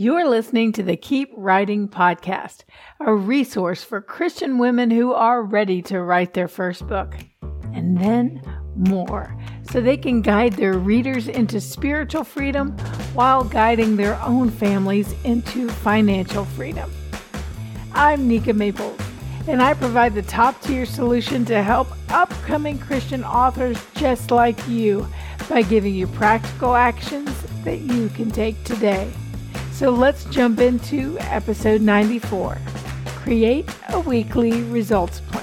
You're listening to the Keep Writing Podcast, a resource for Christian women who are ready to write their first book. And then more, so they can guide their readers into spiritual freedom while guiding their own families into financial freedom. I'm Nika Maples, and I provide the top tier solution to help upcoming Christian authors just like you by giving you practical actions that you can take today. So let's jump into episode 94 Create a Weekly Results Plan.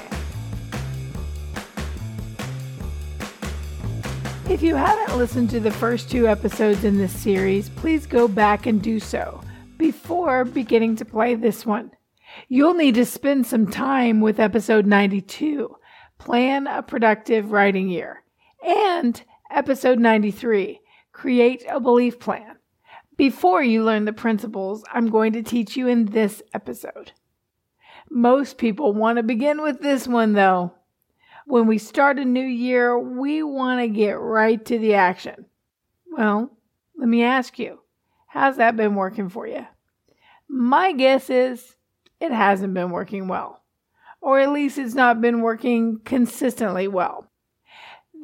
If you haven't listened to the first two episodes in this series, please go back and do so before beginning to play this one. You'll need to spend some time with episode 92, Plan a Productive Writing Year, and episode 93, Create a Belief Plan. Before you learn the principles I'm going to teach you in this episode. Most people want to begin with this one though. When we start a new year, we want to get right to the action. Well, let me ask you, how's that been working for you? My guess is it hasn't been working well, or at least it's not been working consistently well.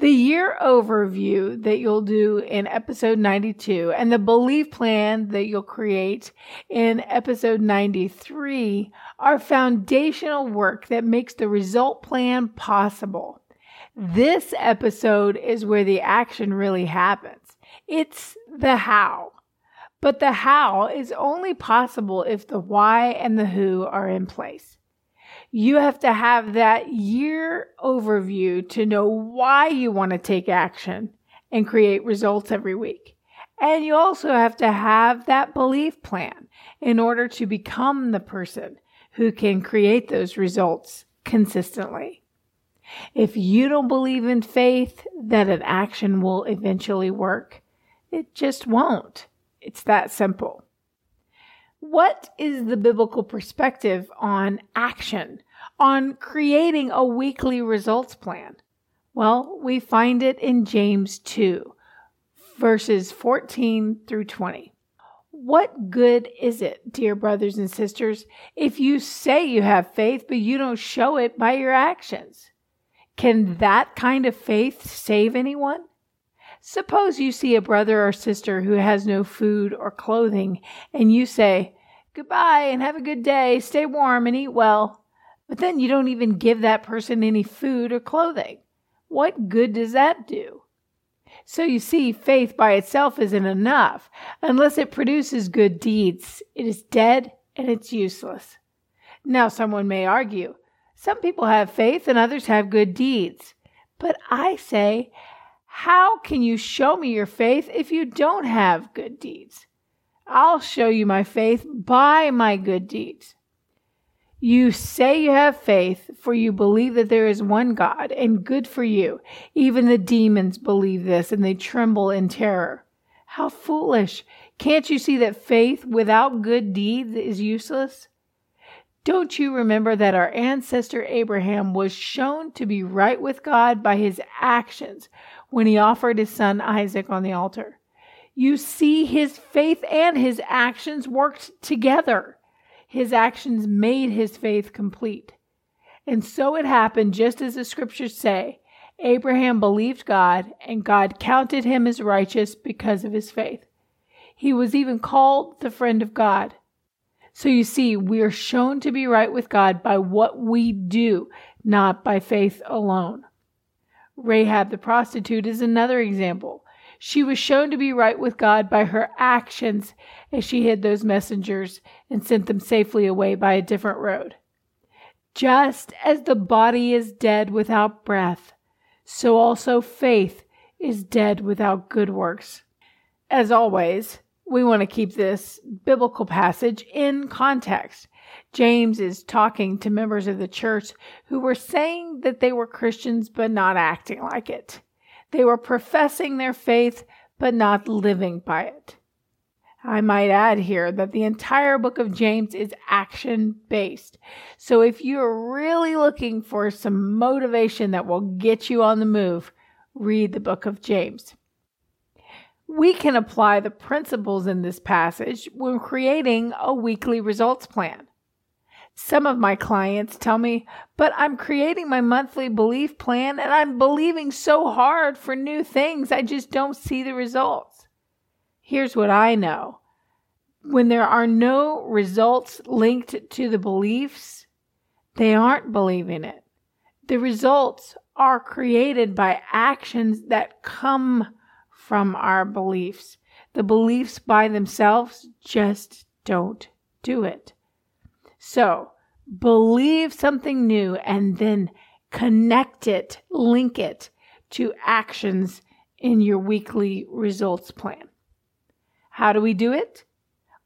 The year overview that you'll do in episode 92 and the belief plan that you'll create in episode 93 are foundational work that makes the result plan possible. This episode is where the action really happens. It's the how. But the how is only possible if the why and the who are in place you have to have that year overview to know why you want to take action and create results every week. And you also have to have that belief plan in order to become the person who can create those results consistently. If you don't believe in faith that an action will eventually work, it just won't. It's that simple. What is the biblical perspective on action, on creating a weekly results plan? Well, we find it in James 2, verses 14 through 20. What good is it, dear brothers and sisters, if you say you have faith, but you don't show it by your actions? Can that kind of faith save anyone? Suppose you see a brother or sister who has no food or clothing, and you say, Goodbye and have a good day, stay warm and eat well. But then you don't even give that person any food or clothing. What good does that do? So you see, faith by itself isn't enough. Unless it produces good deeds, it is dead and it's useless. Now, someone may argue some people have faith and others have good deeds. But I say, how can you show me your faith if you don't have good deeds? I'll show you my faith by my good deeds. You say you have faith, for you believe that there is one God, and good for you. Even the demons believe this, and they tremble in terror. How foolish! Can't you see that faith without good deeds is useless? Don't you remember that our ancestor Abraham was shown to be right with God by his actions when he offered his son Isaac on the altar. You see, his faith and his actions worked together. His actions made his faith complete. And so it happened, just as the scriptures say Abraham believed God, and God counted him as righteous because of his faith. He was even called the friend of God. So you see, we are shown to be right with God by what we do, not by faith alone. Rahab the prostitute is another example. She was shown to be right with God by her actions as she hid those messengers and sent them safely away by a different road. Just as the body is dead without breath, so also faith is dead without good works. As always, we want to keep this biblical passage in context. James is talking to members of the church who were saying that they were Christians but not acting like it. They were professing their faith but not living by it. I might add here that the entire book of James is action based. So if you're really looking for some motivation that will get you on the move, read the book of James. We can apply the principles in this passage when creating a weekly results plan. Some of my clients tell me, but I'm creating my monthly belief plan and I'm believing so hard for new things, I just don't see the results. Here's what I know when there are no results linked to the beliefs, they aren't believing it. The results are created by actions that come from our beliefs. The beliefs by themselves just don't do it. So believe something new and then connect it, link it to actions in your weekly results plan. How do we do it?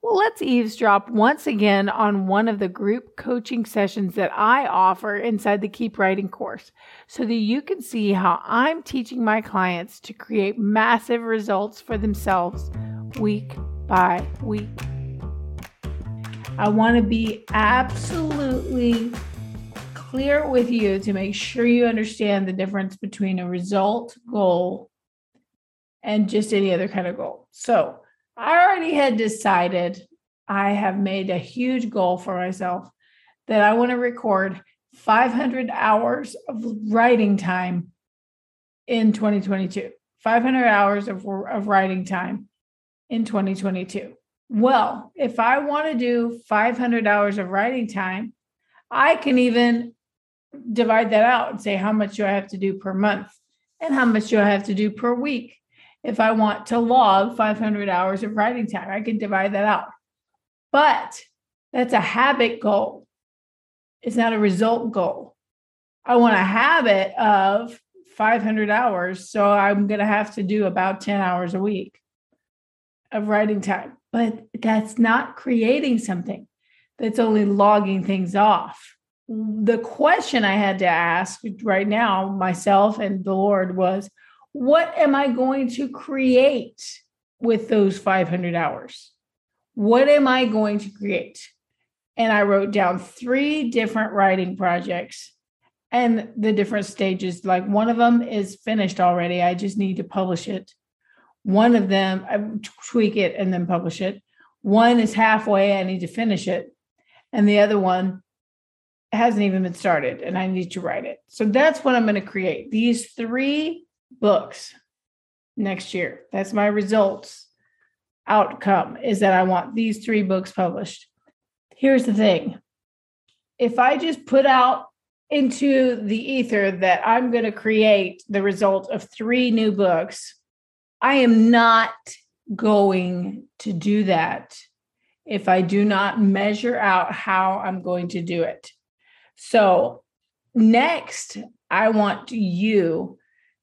Well, let's eavesdrop once again on one of the group coaching sessions that I offer inside the Keep Writing course so that you can see how I'm teaching my clients to create massive results for themselves week by week. I want to be absolutely clear with you to make sure you understand the difference between a result goal and just any other kind of goal. So, I already had decided I have made a huge goal for myself that I want to record 500 hours of writing time in 2022. 500 hours of, of writing time in 2022. Well, if I want to do 500 hours of writing time, I can even divide that out and say how much do I have to do per month and how much do I have to do per week. If I want to log 500 hours of writing time, I can divide that out. But that's a habit goal. It's not a result goal. I want a habit of 500 hours. So I'm going to have to do about 10 hours a week of writing time but that's not creating something that's only logging things off. The question I had to ask right now, myself and the Lord, was what am I going to create with those 500 hours? What am I going to create? And I wrote down three different writing projects and the different stages. Like one of them is finished already. I just need to publish it. One of them, I tweak it and then publish it. One is halfway, I need to finish it. And the other one hasn't even been started and I need to write it. So that's what I'm going to create. These three books next year. That's my results outcome is that I want these three books published. Here's the thing. If I just put out into the ether that I'm going to create the result of three new books, I am not going to do that if I do not measure out how I'm going to do it. So, next, I want you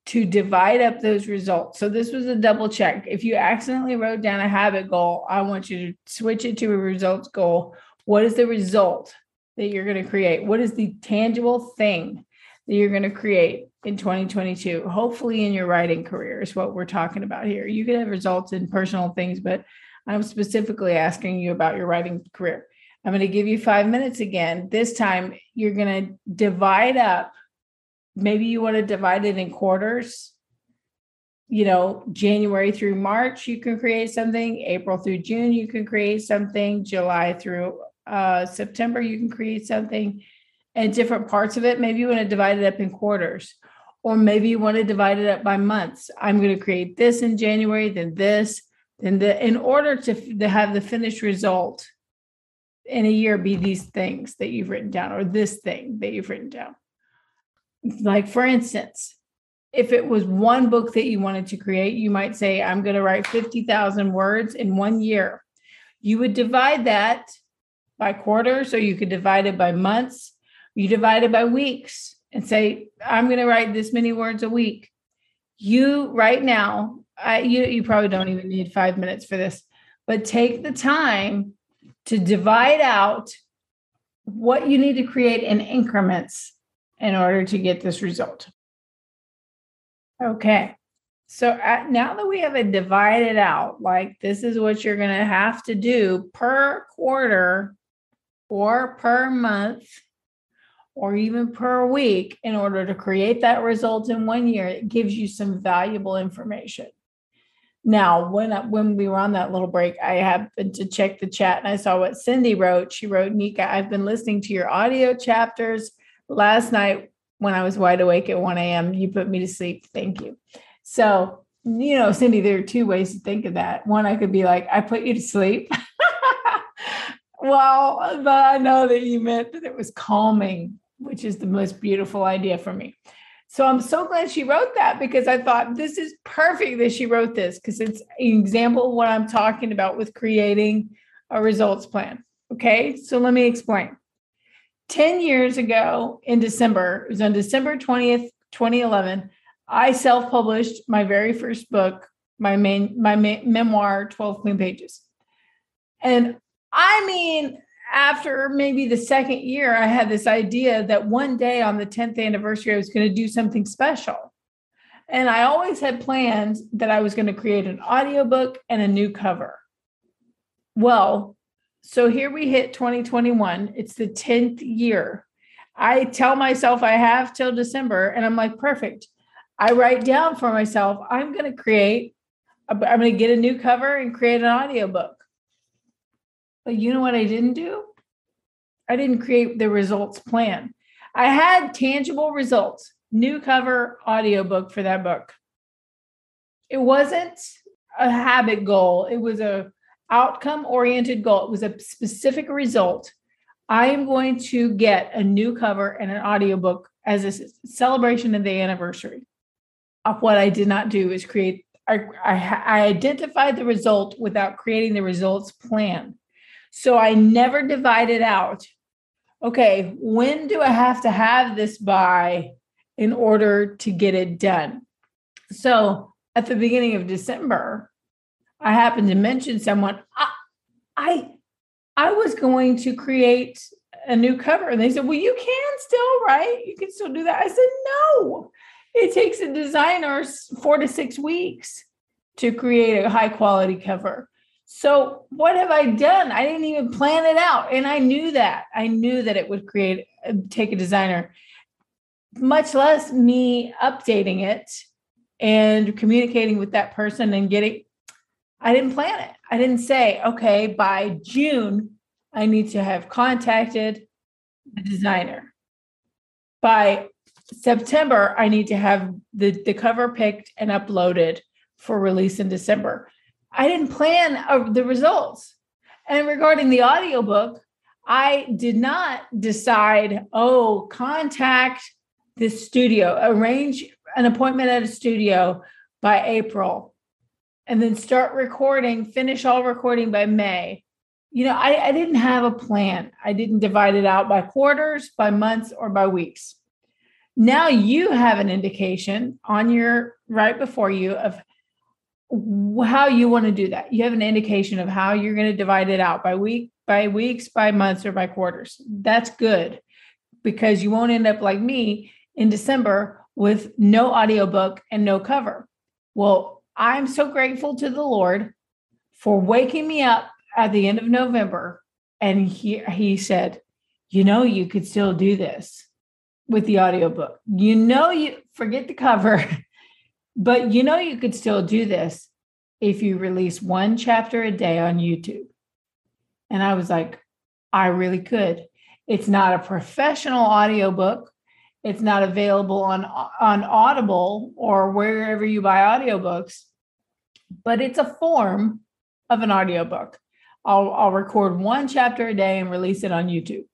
to divide up those results. So, this was a double check. If you accidentally wrote down a habit goal, I want you to switch it to a results goal. What is the result that you're going to create? What is the tangible thing that you're going to create in 2022 hopefully in your writing career is what we're talking about here. You can have results in personal things but i'm specifically asking you about your writing career. I'm going to give you five minutes again. This time you're going to divide up maybe you want to divide it in quarters. You know january through march you can create something. April through june you can create something. July through uh, september you can create something. And different parts of it. Maybe you want to divide it up in quarters, or maybe you want to divide it up by months. I'm going to create this in January, then this, then the, in order to, to have the finished result in a year be these things that you've written down, or this thing that you've written down. Like, for instance, if it was one book that you wanted to create, you might say, I'm going to write 50,000 words in one year. You would divide that by quarters, or you could divide it by months, you divide it by weeks and say, I'm going to write this many words a week. You right now, I, you, you probably don't even need five minutes for this, but take the time to divide out what you need to create in increments in order to get this result. Okay. So at, now that we have it divided out, like this is what you're going to have to do per quarter or per month or even per week in order to create that result in one year, it gives you some valuable information. Now, when when we were on that little break, I happened to check the chat and I saw what Cindy wrote. She wrote, Nika, I've been listening to your audio chapters last night when I was wide awake at 1 a.m. You put me to sleep. Thank you. So, you know, Cindy, there are two ways to think of that. One, I could be like, I put you to sleep. well, but I know that you meant that it was calming, which is the most beautiful idea for me. So I'm so glad she wrote that because I thought this is perfect that she wrote this because it's an example of what I'm talking about with creating a results plan. Okay, so let me explain. 10 years ago in December, it was on December 20th, 2011, I self published my very first book, my main, my memoir, 12 Clean Pages. And I mean, after maybe the second year, I had this idea that one day on the 10th anniversary, I was going to do something special. And I always had plans that I was going to create an audiobook and a new cover. Well, so here we hit 2021. It's the 10th year. I tell myself I have till December, and I'm like, perfect. I write down for myself, I'm going to create, I'm going to get a new cover and create an audiobook. But you know what I didn't do? I didn't create the results plan. I had tangible results, new cover audiobook for that book. It wasn't a habit goal, it was a outcome oriented goal. It was a specific result. I am going to get a new cover and an audiobook as a celebration of the anniversary. Of what I did not do is create, I, I, I identified the result without creating the results plan. So I never divided out, okay, when do I have to have this by in order to get it done? So at the beginning of December, I happened to mention someone, I, I, I was going to create a new cover. And they said, Well, you can still, right? You can still do that. I said, No, it takes a designer four to six weeks to create a high quality cover. So, what have I done? I didn't even plan it out. And I knew that. I knew that it would create, uh, take a designer, much less me updating it and communicating with that person and getting I didn't plan it. I didn't say, okay, by June, I need to have contacted the designer. By September, I need to have the, the cover picked and uploaded for release in December. I didn't plan uh, the results. And regarding the audiobook, I did not decide, oh, contact the studio, arrange an appointment at a studio by April and then start recording, finish all recording by May. You know, I, I didn't have a plan. I didn't divide it out by quarters, by months, or by weeks. Now you have an indication on your right before you of how you want to do that. You have an indication of how you're going to divide it out by week, by weeks, by months, or by quarters. That's good because you won't end up like me in December with no audiobook and no cover. Well, I'm so grateful to the Lord for waking me up at the end of November. And he, he said, You know, you could still do this with the audiobook. You know, you forget the cover, but you know, you could still do this if you release one chapter a day on YouTube. And I was like, I really could. It's not a professional audiobook. It's not available on on Audible or wherever you buy audiobooks, but it's a form of an audiobook. I'll I'll record one chapter a day and release it on YouTube.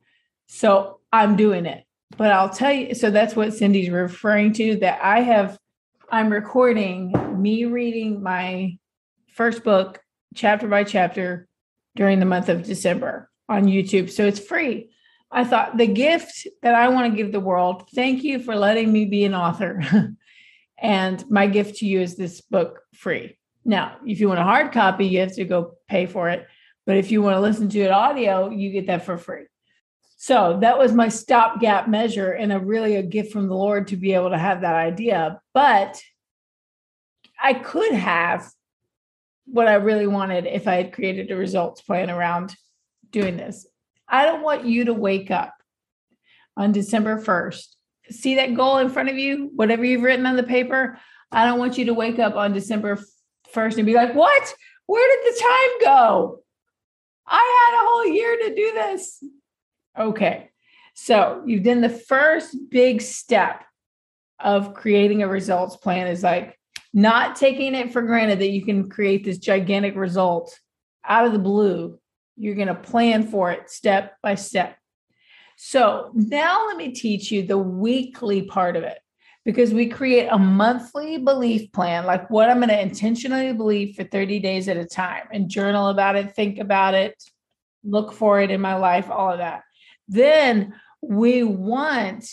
So I'm doing it. But I'll tell you, so that's what Cindy's referring to that I have I'm recording me reading my first book chapter by chapter during the month of December on YouTube. So it's free. I thought the gift that I want to give the world, thank you for letting me be an author. and my gift to you is this book free. Now, if you want a hard copy, you have to go pay for it. But if you want to listen to it audio, you get that for free. So that was my stopgap measure and a really a gift from the Lord to be able to have that idea. But I could have what I really wanted if I had created a results plan around doing this. I don't want you to wake up on December 1st. See that goal in front of you, whatever you've written on the paper. I don't want you to wake up on December first and be like, what? Where did the time go? I had a whole year to do this. Okay. So you've done the first big step of creating a results plan is like not taking it for granted that you can create this gigantic result out of the blue. You're going to plan for it step by step. So now let me teach you the weekly part of it because we create a monthly belief plan, like what I'm going to intentionally believe for 30 days at a time and journal about it, think about it, look for it in my life, all of that. Then we want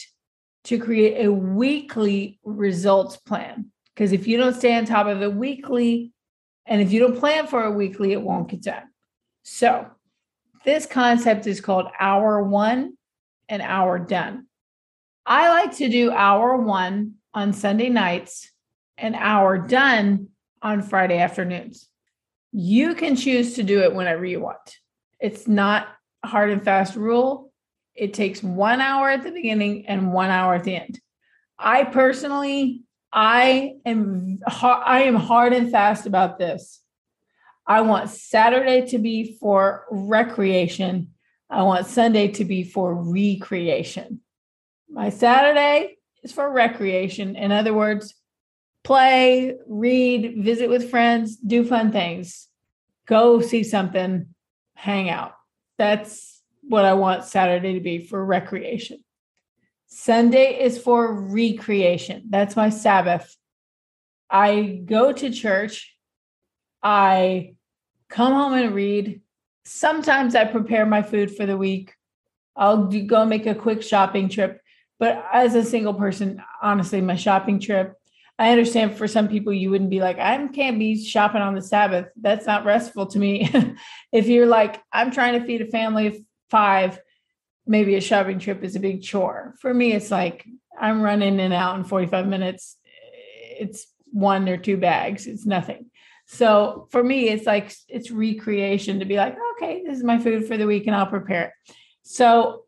to create a weekly results plan because if you don't stay on top of it weekly, and if you don't plan for it weekly, it won't get done. So, this concept is called hour one and hour done. I like to do hour one on Sunday nights and hour done on Friday afternoons. You can choose to do it whenever you want. It's not a hard and fast rule. It takes one hour at the beginning and one hour at the end. I personally I am I am hard and fast about this. I want Saturday to be for recreation. I want Sunday to be for recreation. My Saturday is for recreation. In other words, play, read, visit with friends, do fun things, go see something, hang out. That's what I want Saturday to be for recreation. Sunday is for recreation. That's my Sabbath. I go to church. I come home and read. Sometimes I prepare my food for the week. I'll do, go make a quick shopping trip. But as a single person, honestly, my shopping trip, I understand for some people you wouldn't be like, I can't be shopping on the Sabbath. That's not restful to me. if you're like, I'm trying to feed a family of five maybe a shopping trip is a big chore. For me, it's like I'm running in and out in 45 minutes. It's one or two bags, it's nothing. So for me, it's like it's recreation to be like, okay, this is my food for the week and I'll prepare it. So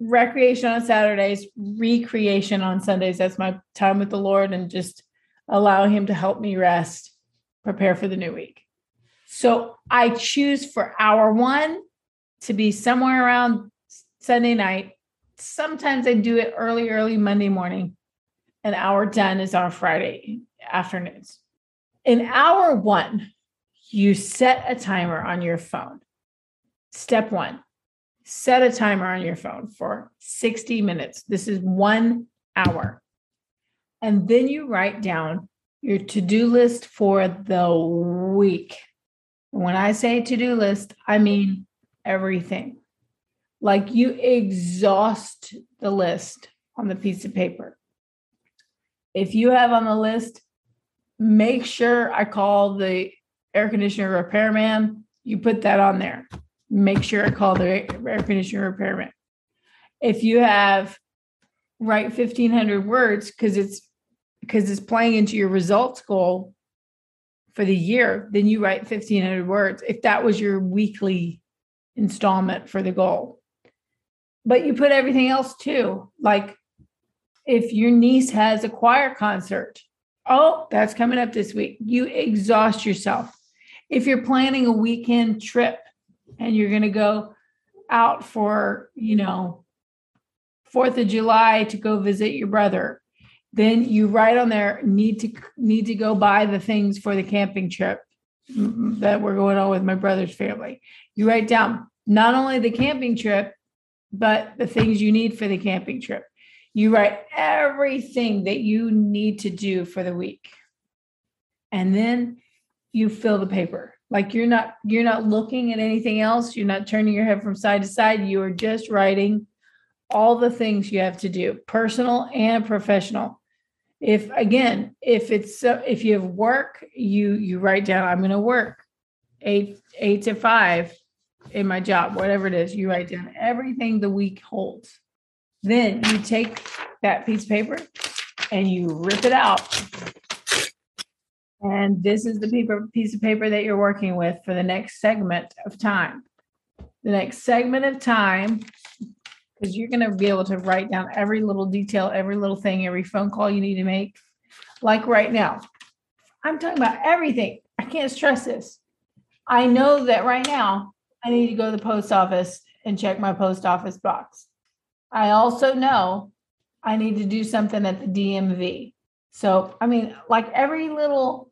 recreation on Saturdays, recreation on Sundays. That's my time with the Lord and just allow Him to help me rest, prepare for the new week. So I choose for hour one to be somewhere around Sunday night. Sometimes I do it early, early Monday morning. An hour done is on Friday afternoons. In hour one, you set a timer on your phone. Step one, set a timer on your phone for 60 minutes. This is one hour. And then you write down your to do list for the week. When I say to do list, I mean everything like you exhaust the list on the piece of paper. If you have on the list, make sure I call the air conditioner repairman. You put that on there. Make sure I call the air conditioner repairman. If you have write 1500 words because it's because it's playing into your results goal for the year, then you write 1500 words. If that was your weekly installment for the goal, but you put everything else too. Like if your niece has a choir concert, oh, that's coming up this week. You exhaust yourself. If you're planning a weekend trip and you're going to go out for, you know, 4th of July to go visit your brother, then you write on there need to need to go buy the things for the camping trip that we're going on with my brother's family. You write down not only the camping trip, but the things you need for the camping trip. You write everything that you need to do for the week. And then you fill the paper. Like you're not you're not looking at anything else, you're not turning your head from side to side, you are just writing all the things you have to do, personal and professional. If again, if it's uh, if you have work, you you write down I'm going to work 8 8 to 5 in my job, whatever it is, you write down everything the week holds. Then you take that piece of paper and you rip it out. And this is the paper, piece of paper that you're working with for the next segment of time. The next segment of time, because you're going to be able to write down every little detail, every little thing, every phone call you need to make. Like right now, I'm talking about everything I can't stress this. I know that right now I need to go to the post office and check my post office box. I also know I need to do something at the DMV. So, I mean, like every little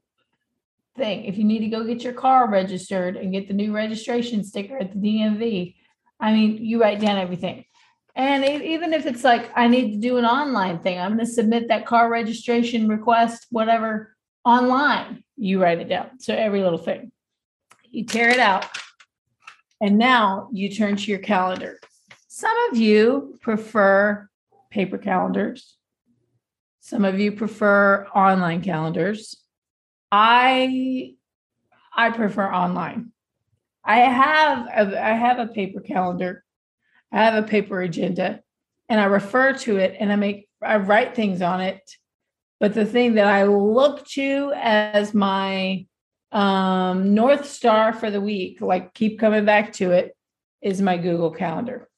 thing, if you need to go get your car registered and get the new registration sticker at the DMV, I mean, you write down everything. And even if it's like, I need to do an online thing, I'm going to submit that car registration request, whatever, online, you write it down. So every little thing, you tear it out. And now you turn to your calendar. Some of you prefer paper calendars. Some of you prefer online calendars. I I prefer online. I have a, I have a paper calendar. I have a paper agenda and I refer to it and I make I write things on it. But the thing that I look to as my um, North Star for the week, like keep coming back to it, is my Google Calendar.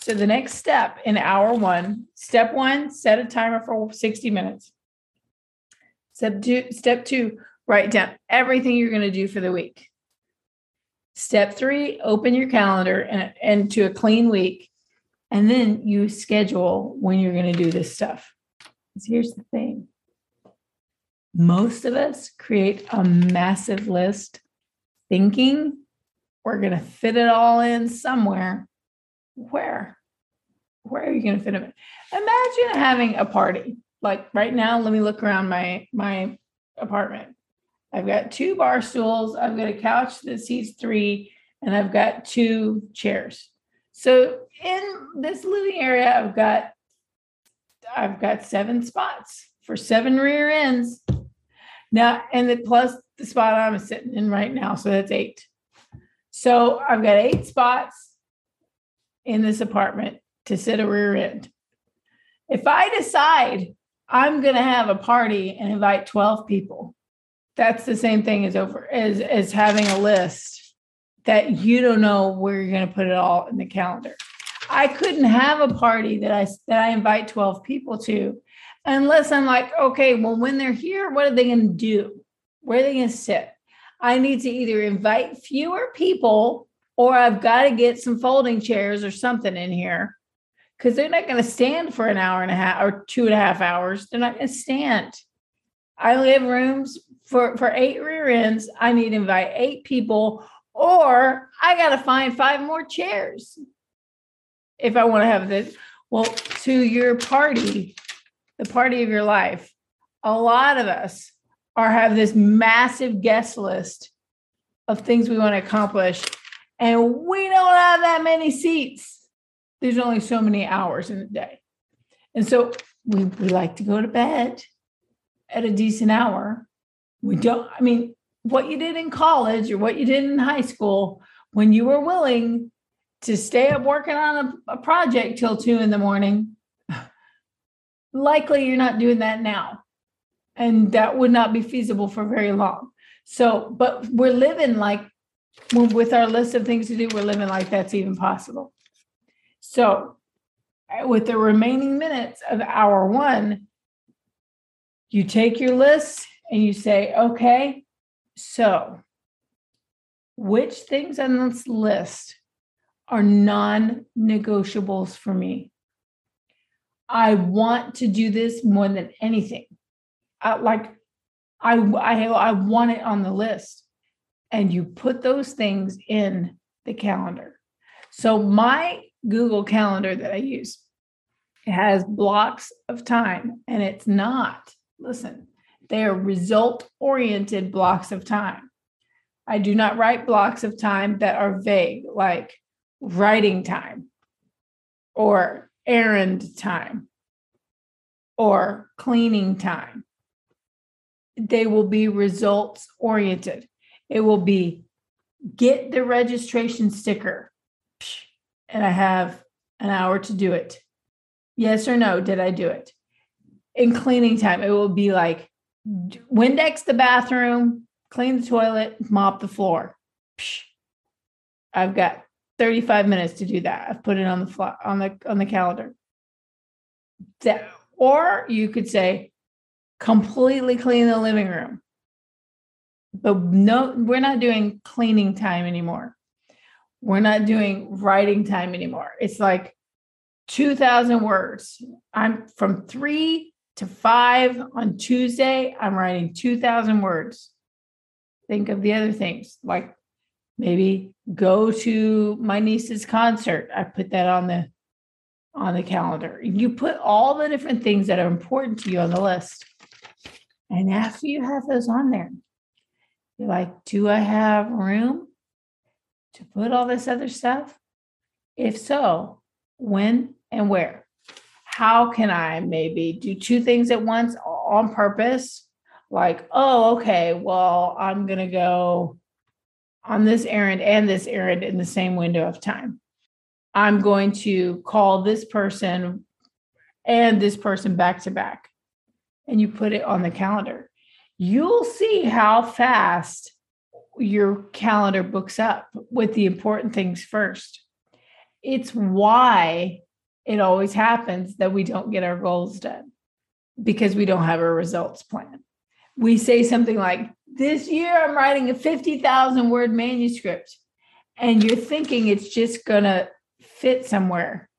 So the next step in hour one, step one, set a timer for 60 minutes. Step two, step two, write down everything you're going to do for the week. Step three, open your calendar and, and to a clean week. And then you schedule when you're going to do this stuff. Because here's the thing most of us create a massive list thinking we're going to fit it all in somewhere. Where? Where are you going to fit them in? Imagine having a party. Like right now, let me look around my my apartment. I've got two bar stools, I've got a couch that seats three, and I've got two chairs. So in this living area, I've got I've got seven spots for seven rear ends. Now, and the plus the spot I'm sitting in right now, so that's eight. So I've got eight spots in this apartment to sit a rear end. If I decide I'm going to have a party and invite 12 people, that's the same thing as over as as having a list that you don't know where you're going to put it all in the calendar. I couldn't have a party that I that I invite 12 people to unless I'm like, okay, well, when they're here, what are they going to do? Where are they going to sit? I need to either invite fewer people or I've got to get some folding chairs or something in here because they're not going to stand for an hour and a half or two and a half hours. They're not going to stand. I have rooms for, for eight rear ends. I need to invite eight people or I got to find five more chairs if I want to have this. Well, to your party, the party of your life, a lot of us are have this massive guest list of things we want to accomplish, and we don't have that many seats. There's only so many hours in the day. And so we, we like to go to bed at a decent hour. We don't, I mean, what you did in college or what you did in high school when you were willing to stay up working on a, a project till two in the morning likely you're not doing that now. And that would not be feasible for very long. So, but we're living like with our list of things to do, we're living like that's even possible. So, uh, with the remaining minutes of hour one, you take your list and you say, okay, so which things on this list are non negotiables for me? I want to do this more than anything. I, like I, I, I want it on the list. And you put those things in the calendar. So my Google Calendar that I use has blocks of time, and it's not. Listen, they are result oriented blocks of time. I do not write blocks of time that are vague, like writing time or errand time or cleaning time. They will be results oriented. It will be get the registration sticker, and I have an hour to do it. Yes or no, did I do it? In cleaning time, it will be like Windex the bathroom, clean the toilet, mop the floor. I've got 35 minutes to do that. I've put it on the on the on the calendar. That, or you could say completely clean the living room. but no, we're not doing cleaning time anymore. We're not doing writing time anymore. It's like 2,000 words. I'm from three to five on Tuesday. I'm writing 2,000 words. Think of the other things like maybe go to my niece's concert. I put that on the on the calendar. You put all the different things that are important to you on the list. And after you have those on there, you're like, do I have room to put all this other stuff? If so, when and where? How can I maybe do two things at once on purpose? Like, oh, okay, well, I'm going to go on this errand and this errand in the same window of time. I'm going to call this person and this person back to back. And you put it on the calendar. You'll see how fast your calendar books up with the important things first. It's why it always happens that we don't get our goals done because we don't have a results plan. We say something like, This year I'm writing a 50,000 word manuscript. And you're thinking it's just going to fit somewhere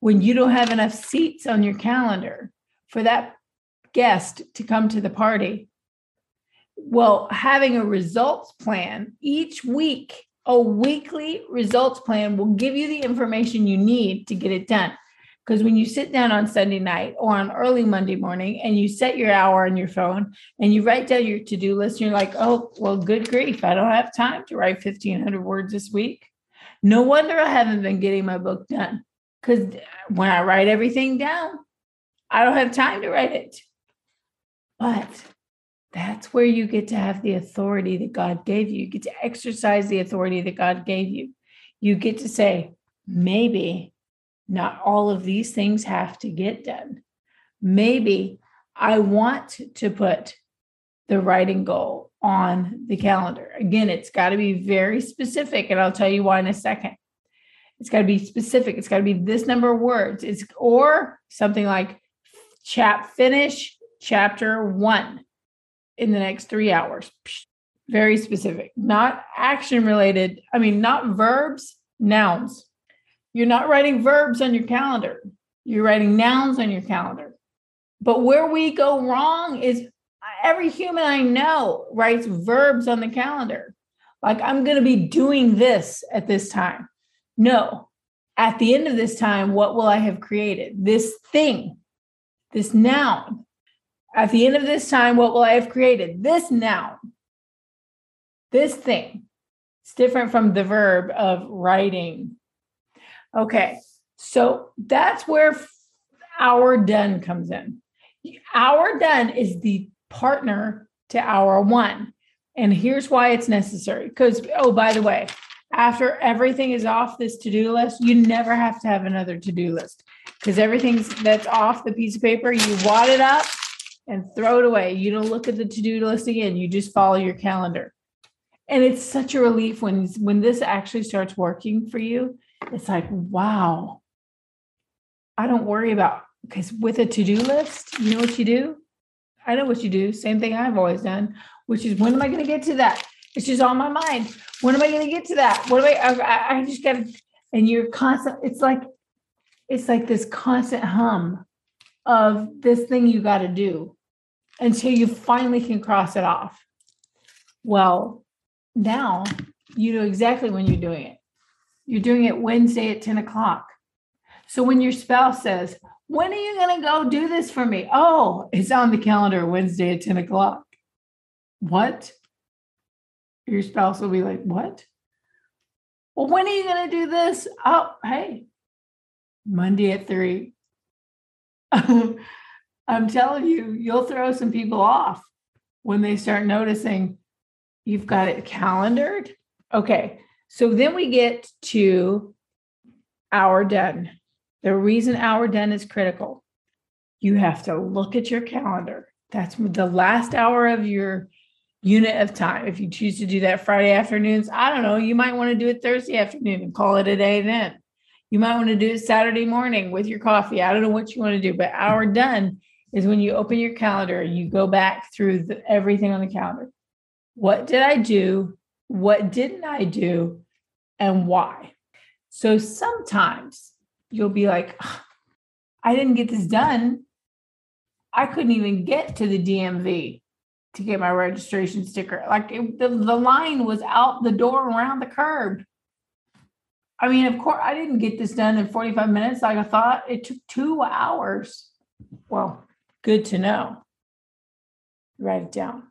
when you don't have enough seats on your calendar for that guest to come to the party. Well, having a results plan each week, a weekly results plan will give you the information you need to get it done. Because when you sit down on Sunday night or on early Monday morning and you set your hour on your phone and you write down your to do list, and you're like, oh, well, good grief, I don't have time to write 1,500 words this week. No wonder I haven't been getting my book done. Because when I write everything down, I don't have time to write it. But that's where you get to have the authority that God gave you. You get to exercise the authority that God gave you. You get to say, maybe not all of these things have to get done. Maybe I want to put the writing goal on the calendar. Again, it's got to be very specific, and I'll tell you why in a second. It's got to be specific. It's got to be this number of words. It's or something like chap finish chapter one in the next three hours. Very specific, not action related. I mean, not verbs, nouns. You're not writing verbs on your calendar. You're writing nouns on your calendar. But where we go wrong is every human I know writes verbs on the calendar. Like, I'm going to be doing this at this time. No, at the end of this time, what will I have created? This thing, this noun. At the end of this time, what will I have created? This noun, this thing. It's different from the verb of writing, Okay. So that's where hour done comes in. Hour done is the partner to hour one. And here's why it's necessary. Because, oh, by the way, after everything is off this to do list, you never have to have another to do list because everything's that's off the piece of paper, you wad it up and throw it away. You don't look at the to do list again, you just follow your calendar. And it's such a relief when when this actually starts working for you it's like, wow, I don't worry about because with a to do list, you know what you do? I know what you do. Same thing I've always done, which is when am I going to get to that? It's just on my mind. When am I going to get to that? What am I? I, I just got to, and you're constant. It's like, it's like this constant hum of this thing you got to do until you finally can cross it off. Well, now you know exactly when you're doing it. You're doing it Wednesday at 10 o'clock. So when your spouse says, When are you going to go do this for me? Oh, it's on the calendar Wednesday at 10 o'clock. What? Your spouse will be like, What? Well, when are you going to do this? Oh, hey, Monday at three. I'm telling you, you'll throw some people off when they start noticing you've got it calendared. Okay, so then we get to hour done. The reason hour done is critical. You have to look at your calendar. That's the last hour of your unit of time. If you choose to do that Friday afternoons, I don't know, you might want to do it Thursday afternoon and call it a day then. You might want to do it Saturday morning with your coffee. I don't know what you want to do, but hour done is when you open your calendar, you go back through the, everything on the calendar. What did I do? What didn't I do? And why? So sometimes you'll be like, I didn't get this done. I couldn't even get to the DMV to get my registration sticker. Like it, the, the line was out the door around the curb. I mean, of course, I didn't get this done in 45 minutes like I thought. It took two hours. Well, good to know. Write it down.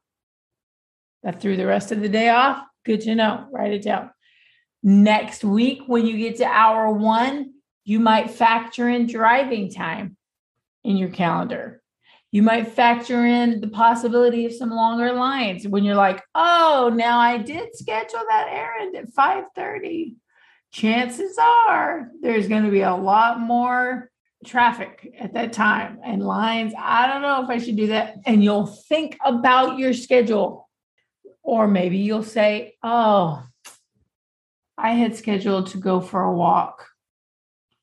That threw the rest of the day off. Good to know. Write it down. Next week, when you get to hour one, you might factor in driving time in your calendar. You might factor in the possibility of some longer lines when you're like, oh, now I did schedule that errand at 5:30 chances are there's going to be a lot more traffic at that time and lines. I don't know if I should do that. And you'll think about your schedule. Or maybe you'll say, oh, I had scheduled to go for a walk.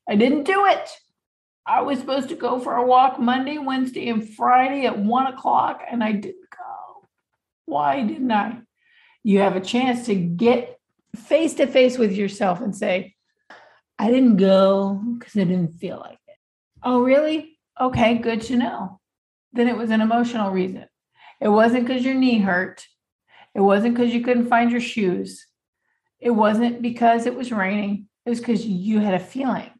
I didn't do it. I was supposed to go for a walk Monday, Wednesday, and Friday at one o'clock, and I didn't go. Why didn't I? You have a chance to get face to face with yourself and say, I didn't go because I didn't feel like it. Oh, really? Okay, good to know. Then it was an emotional reason. It wasn't because your knee hurt. It wasn't because you couldn't find your shoes. It wasn't because it was raining. It was because you had a feeling.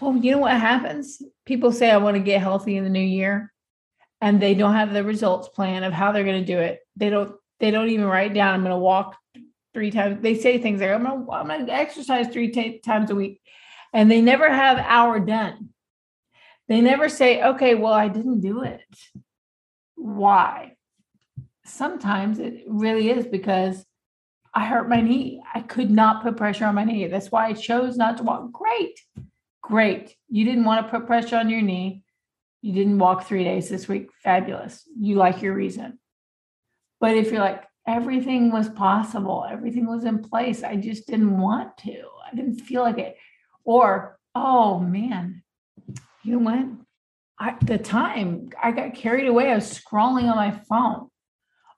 Well, you know what happens? People say, I want to get healthy in the new year, and they don't have the results plan of how they're going to do it. They don't, they don't even write down, I'm going to walk three times. They say things like, I'm gonna, I'm gonna exercise three t- times a week. And they never have hour done. They never say, okay, well, I didn't do it. Why? Sometimes it really is because I hurt my knee. I could not put pressure on my knee. That's why I chose not to walk. Great. Great. You didn't want to put pressure on your knee. You didn't walk three days this week. Fabulous. You like your reason. But if you're like, everything was possible, everything was in place. I just didn't want to. I didn't feel like it. Or, oh man, you what? I, the time I got carried away, I was scrolling on my phone,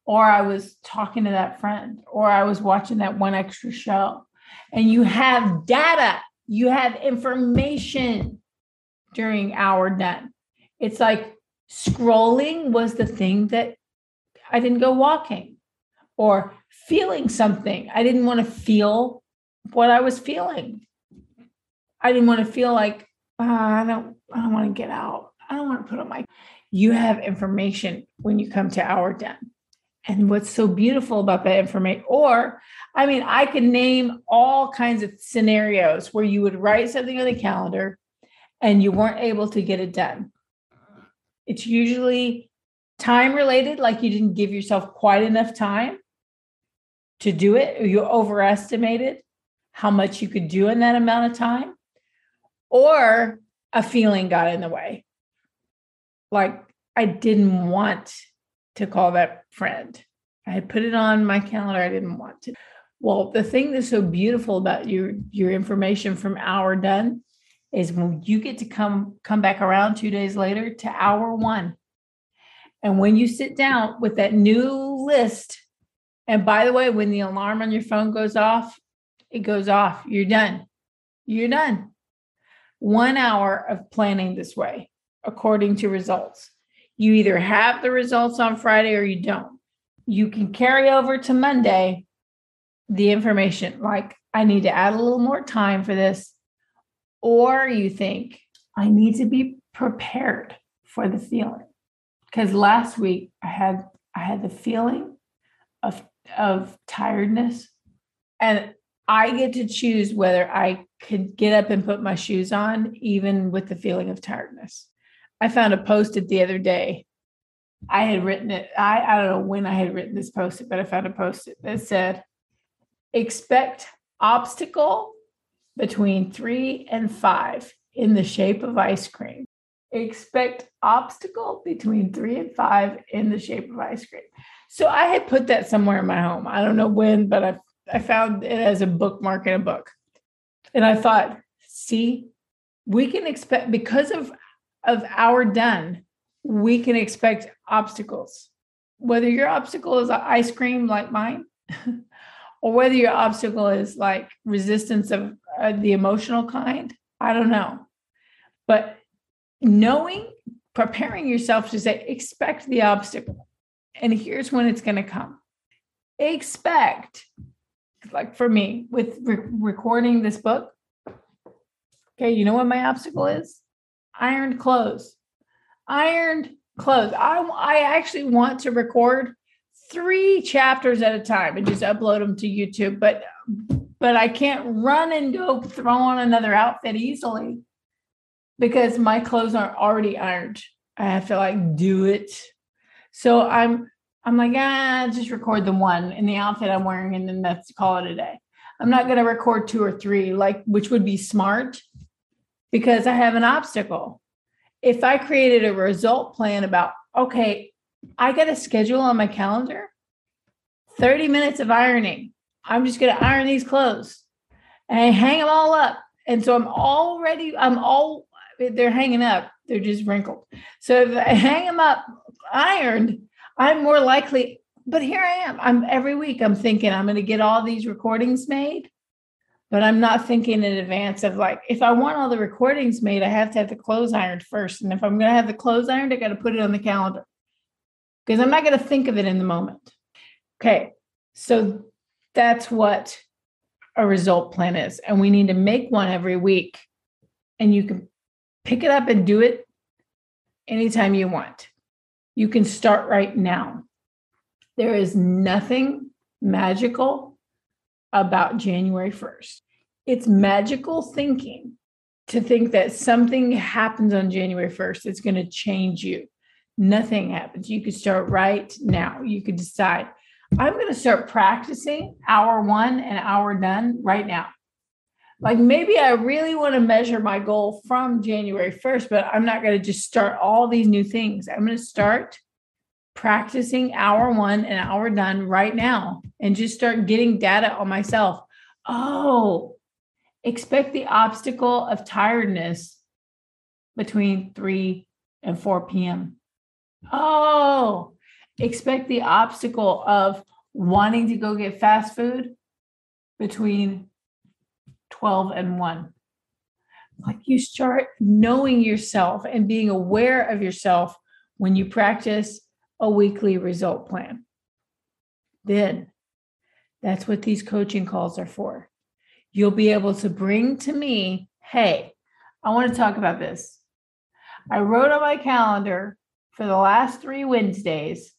or I was talking to that friend, or I was watching that one extra show. And you have data, you have information during hour done. It's like scrolling was the thing that I didn't go walking or feeling something. I didn't want to feel what I was feeling. I didn't want to feel like uh, I don't I don't want to get out. I don't want to put on my you have information when you come to hour done. And what's so beautiful about that information, or I mean, I can name all kinds of scenarios where you would write something on the calendar and you weren't able to get it done. It's usually time related, like you didn't give yourself quite enough time to do it, or you overestimated how much you could do in that amount of time, or a feeling got in the way. Like I didn't want to call that friend. I had put it on my calendar. I didn't want to. Well, the thing that's so beautiful about your your information from hour done is when you get to come come back around two days later to hour one. And when you sit down with that new list and by the way, when the alarm on your phone goes off, it goes off. You're done. You're done. One hour of planning this way, according to results. You either have the results on Friday or you don't. You can carry over to Monday the information, like, I need to add a little more time for this. Or you think, I need to be prepared for the feeling. Because last week I had I had the feeling of of tiredness. And I get to choose whether I could get up and put my shoes on, even with the feeling of tiredness. I found a post it the other day. I had written it. I, I don't know when I had written this post it, but I found a post it that said, expect obstacle between three and five in the shape of ice cream. Expect obstacle between three and five in the shape of ice cream. So I had put that somewhere in my home. I don't know when, but I I found it as a bookmark in a book. And I thought, see, we can expect because of of hour done, we can expect obstacles whether your obstacle is ice cream like mine, or whether your obstacle is like resistance of uh, the emotional kind, I don't know. But knowing, preparing yourself to say, expect the obstacle. And here's when it's going to come. Expect, like for me, with re- recording this book. Okay, you know what my obstacle is? Ironed clothes. Ironed clothes. I, I actually want to record three chapters at a time and just upload them to YouTube, but but I can't run and go throw on another outfit easily because my clothes aren't already ironed. I have to like do it. So I'm I'm like, ah, just record the one in the outfit I'm wearing and then that's call it a day. I'm not gonna record two or three, like which would be smart because I have an obstacle. If I created a result plan about, okay, I got a schedule on my calendar, 30 minutes of ironing. I'm just gonna iron these clothes and hang them all up. And so I'm already, I'm all they're hanging up. They're just wrinkled. So if I hang them up ironed, I'm more likely. But here I am. I'm every week. I'm thinking I'm going to get all these recordings made, but I'm not thinking in advance of like if I want all the recordings made, I have to have the clothes ironed first. And if I'm going to have the clothes ironed, I got to put it on the calendar because I'm not going to think of it in the moment. Okay, so that's what a result plan is, and we need to make one every week. And you can pick it up and do it anytime you want. You can start right now. There is nothing magical about January 1st. It's magical thinking to think that something happens on January 1st it's going to change you. Nothing happens. You could start right now. You could decide, I'm going to start practicing hour one and hour done right now like maybe I really want to measure my goal from January 1st, but I'm not going to just start all these new things. I'm going to start practicing hour one and hour done right now and just start getting data on myself. Oh, expect the obstacle of tiredness between 3 and 4 p.m. Oh, expect the obstacle of wanting to go get fast food between 12 and 1. Like you start knowing yourself and being aware of yourself when you practice a weekly result plan. Then that's what these coaching calls are for. You'll be able to bring to me, hey, I want to talk about this. I wrote on my calendar for the last three Wednesdays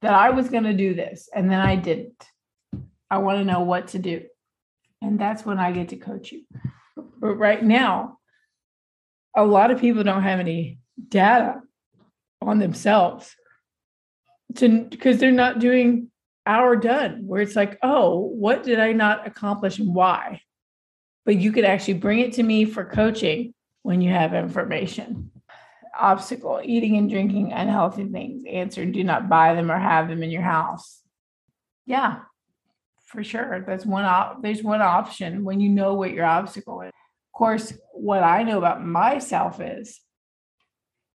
that I was going to do this, and then I didn't. I want to know what to do. And that's when I get to coach you. But right now, a lot of people don't have any data on themselves to because they're not doing hour done where it's like, oh, what did I not accomplish and why? But you could actually bring it to me for coaching when you have information. Obstacle eating and drinking unhealthy things. Answer do not buy them or have them in your house. Yeah, for sure. That's one op- there's one option when you know what your obstacle is. Of course, what I know about myself is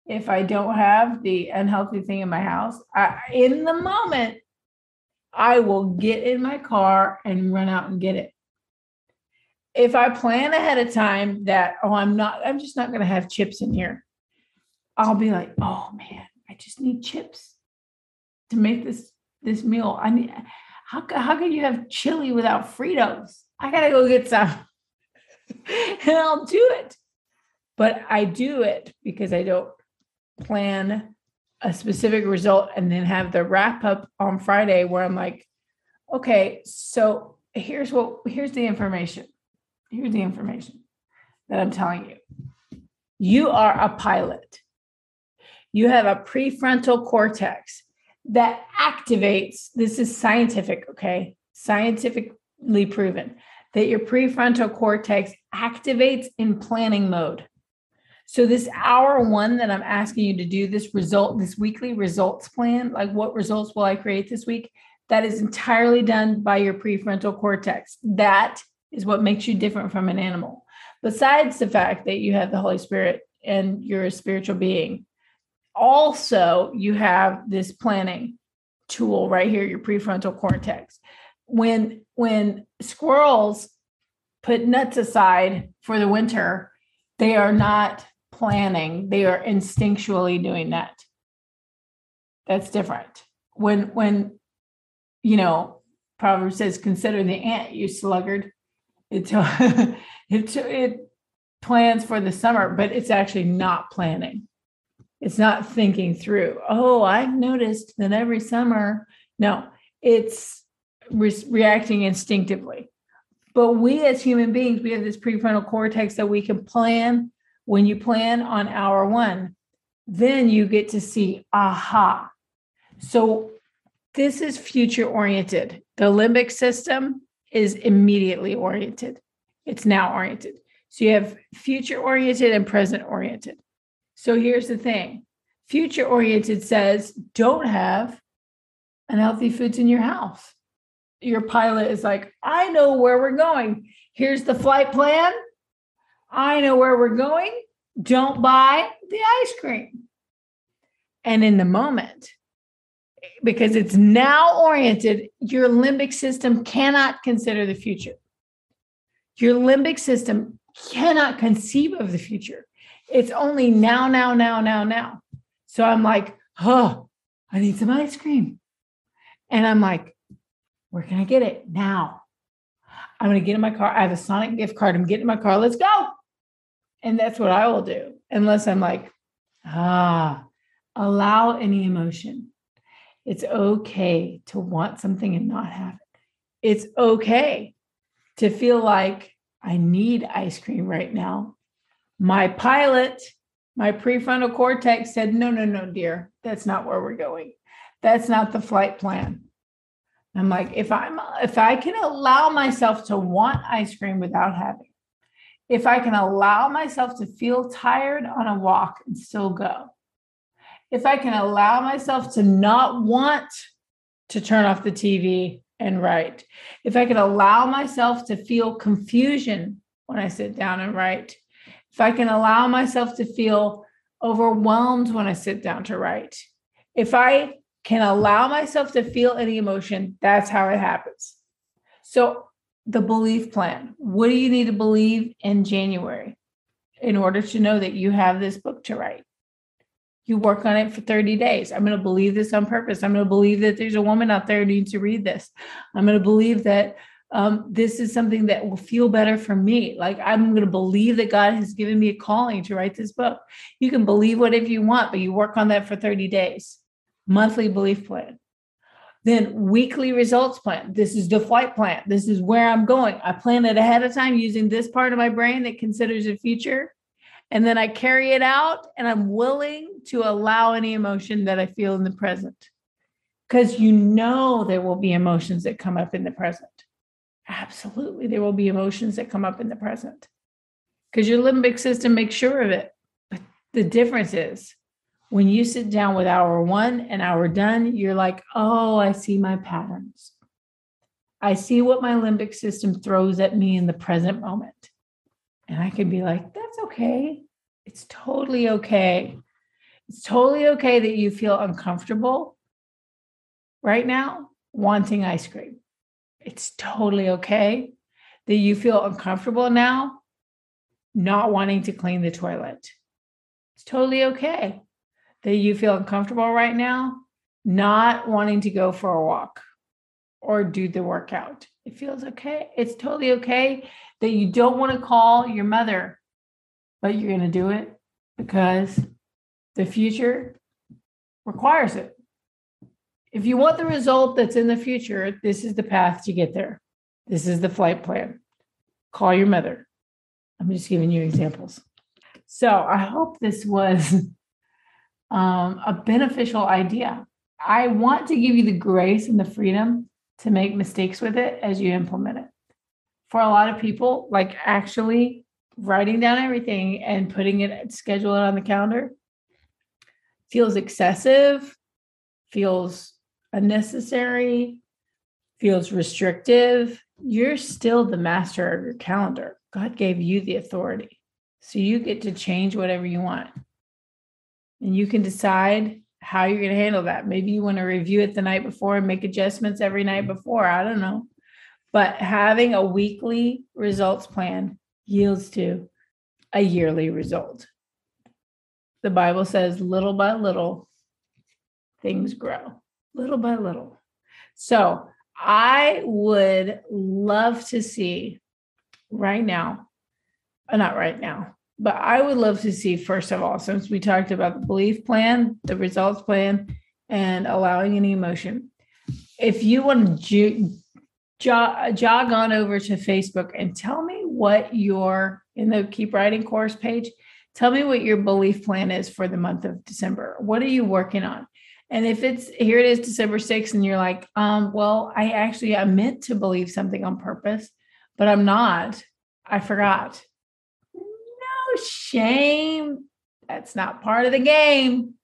if I don't have the unhealthy thing in my house, I, in the moment, I will get in my car and run out and get it. If I plan ahead of time that, oh, I'm not, I'm just not going to have chips in here, I'll be like, oh man, I just need chips to make this this meal. I need how, how can you have chili without Fritos? I got to go get some and I'll do it. But I do it because I don't plan a specific result and then have the wrap up on Friday where I'm like, okay, so here's what here's the information. Here's the information that I'm telling you. You are a pilot. You have a prefrontal cortex that activates this is scientific, okay? Scientifically proven that your prefrontal cortex activates in planning mode. So, this hour one that I'm asking you to do, this result, this weekly results plan, like what results will I create this week? That is entirely done by your prefrontal cortex. That is what makes you different from an animal. Besides the fact that you have the Holy Spirit and you're a spiritual being, also you have this planning tool right here, your prefrontal cortex. When when squirrels put nuts aside for the winter, they are not planning, they are instinctually doing that. That's different. When when you know, Proverbs says, consider the ant, you sluggard. It, it, it plans for the summer, but it's actually not planning. It's not thinking through, oh, I've noticed that every summer. No, it's re- reacting instinctively. But we as human beings, we have this prefrontal cortex that we can plan. When you plan on hour one, then you get to see, aha. So this is future oriented. The limbic system is immediately oriented, it's now oriented. So you have future oriented and present oriented. So here's the thing future oriented says don't have unhealthy foods in your house. Your pilot is like, I know where we're going. Here's the flight plan. I know where we're going. Don't buy the ice cream. And in the moment, because it's now oriented, your limbic system cannot consider the future. Your limbic system cannot conceive of the future. It's only now, now, now, now, now. So I'm like, oh, I need some ice cream. And I'm like, where can I get it? Now. I'm going to get in my car. I have a Sonic gift card. I'm getting in my car. Let's go. And that's what I will do, unless I'm like, ah, allow any emotion. It's okay to want something and not have it. It's okay to feel like I need ice cream right now. My pilot, my prefrontal cortex said, no, no, no, dear, that's not where we're going. That's not the flight plan. I'm like, if I'm if I can allow myself to want ice cream without having, if I can allow myself to feel tired on a walk and still go, if I can allow myself to not want to turn off the TV and write, if I can allow myself to feel confusion when I sit down and write, if I can allow myself to feel overwhelmed when I sit down to write, if I can allow myself to feel any emotion, that's how it happens. So, the belief plan what do you need to believe in January in order to know that you have this book to write? you work on it for 30 days. I'm going to believe this on purpose. I'm going to believe that there's a woman out there who needs to read this. I'm going to believe that um, this is something that will feel better for me. Like I'm going to believe that God has given me a calling to write this book. You can believe whatever you want, but you work on that for 30 days. Monthly belief plan. Then weekly results plan. This is the flight plan. This is where I'm going. I plan it ahead of time using this part of my brain that considers the future and then I carry it out and I'm willing to allow any emotion that I feel in the present. Because you know there will be emotions that come up in the present. Absolutely, there will be emotions that come up in the present. Because your limbic system makes sure of it. But the difference is when you sit down with hour one and hour done, you're like, oh, I see my patterns. I see what my limbic system throws at me in the present moment. And I can be like, that's okay. It's totally okay. It's totally okay that you feel uncomfortable right now wanting ice cream. It's totally okay that you feel uncomfortable now not wanting to clean the toilet. It's totally okay that you feel uncomfortable right now not wanting to go for a walk or do the workout. It feels okay. It's totally okay that you don't want to call your mother, but you're going to do it because the future requires it. If you want the result that's in the future, this is the path to get there. This is the flight plan. Call your mother. I'm just giving you examples. So I hope this was um, a beneficial idea. I want to give you the grace and the freedom to make mistakes with it as you implement it for a lot of people, like actually writing down everything and putting it, schedule it on the calendar feels excessive, feels unnecessary, feels restrictive. You're still the master of your calendar. God gave you the authority. So you get to change whatever you want. And you can decide how you're going to handle that. Maybe you want to review it the night before and make adjustments every night before. I don't know. But having a weekly results plan yields to a yearly result. The Bible says, little by little, things grow, little by little. So I would love to see right now, uh, not right now, but I would love to see, first of all, since we talked about the belief plan, the results plan, and allowing any emotion, if you want to ju- jog, jog on over to Facebook and tell me what your, in the Keep Writing course page, tell me what your belief plan is for the month of December. What are you working on? And if it's here it is December 6th and you're like, um, well, I actually I meant to believe something on purpose, but I'm not. I forgot shame. That's not part of the game.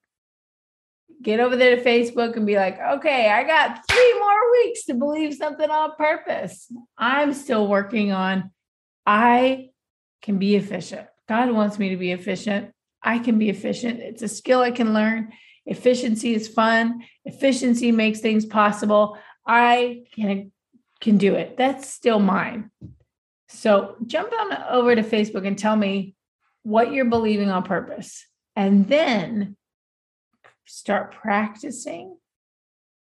Get over there to Facebook and be like, okay, I got three more weeks to believe something on purpose. I'm still working on, I can be efficient. God wants me to be efficient. I can be efficient. It's a skill I can learn. Efficiency is fun. Efficiency makes things possible. I can can do it. That's still mine. So jump on over to Facebook and tell me what you're believing on purpose, and then start practicing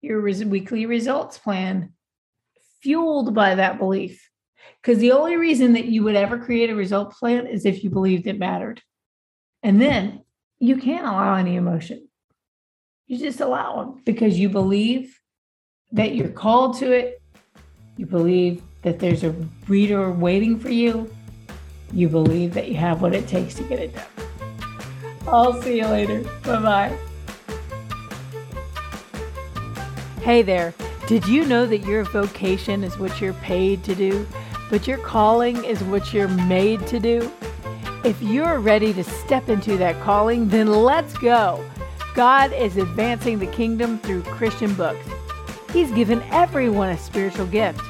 your res- weekly results plan fueled by that belief. Because the only reason that you would ever create a result plan is if you believed it mattered. And then you can't allow any emotion. You just allow them because you believe that you're called to it. You believe that there's a reader waiting for you you believe that you have what it takes to get it done. I'll see you later. Bye bye. Hey there. Did you know that your vocation is what you're paid to do, but your calling is what you're made to do? If you're ready to step into that calling, then let's go. God is advancing the kingdom through Christian books. He's given everyone a spiritual gift.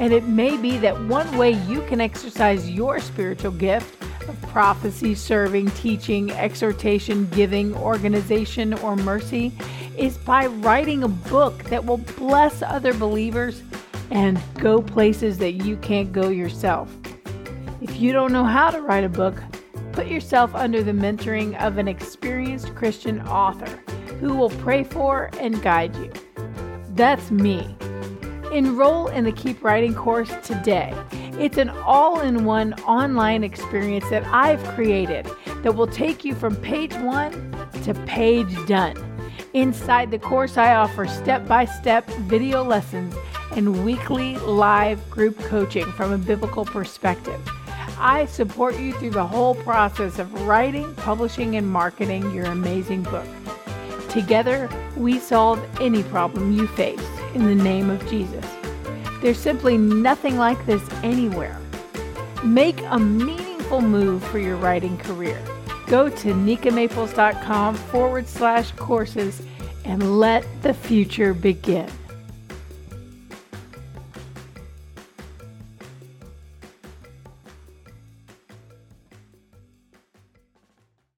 And it may be that one way you can exercise your spiritual gift of prophecy, serving, teaching, exhortation, giving, organization, or mercy is by writing a book that will bless other believers and go places that you can't go yourself. If you don't know how to write a book, put yourself under the mentoring of an experienced Christian author who will pray for and guide you. That's me. Enroll in the Keep Writing course today. It's an all in one online experience that I've created that will take you from page one to page done. Inside the course, I offer step by step video lessons and weekly live group coaching from a biblical perspective. I support you through the whole process of writing, publishing, and marketing your amazing book. Together, we solve any problem you face in the name of Jesus. There's simply nothing like this anywhere. Make a meaningful move for your writing career. Go to nikamaples.com forward slash courses and let the future begin.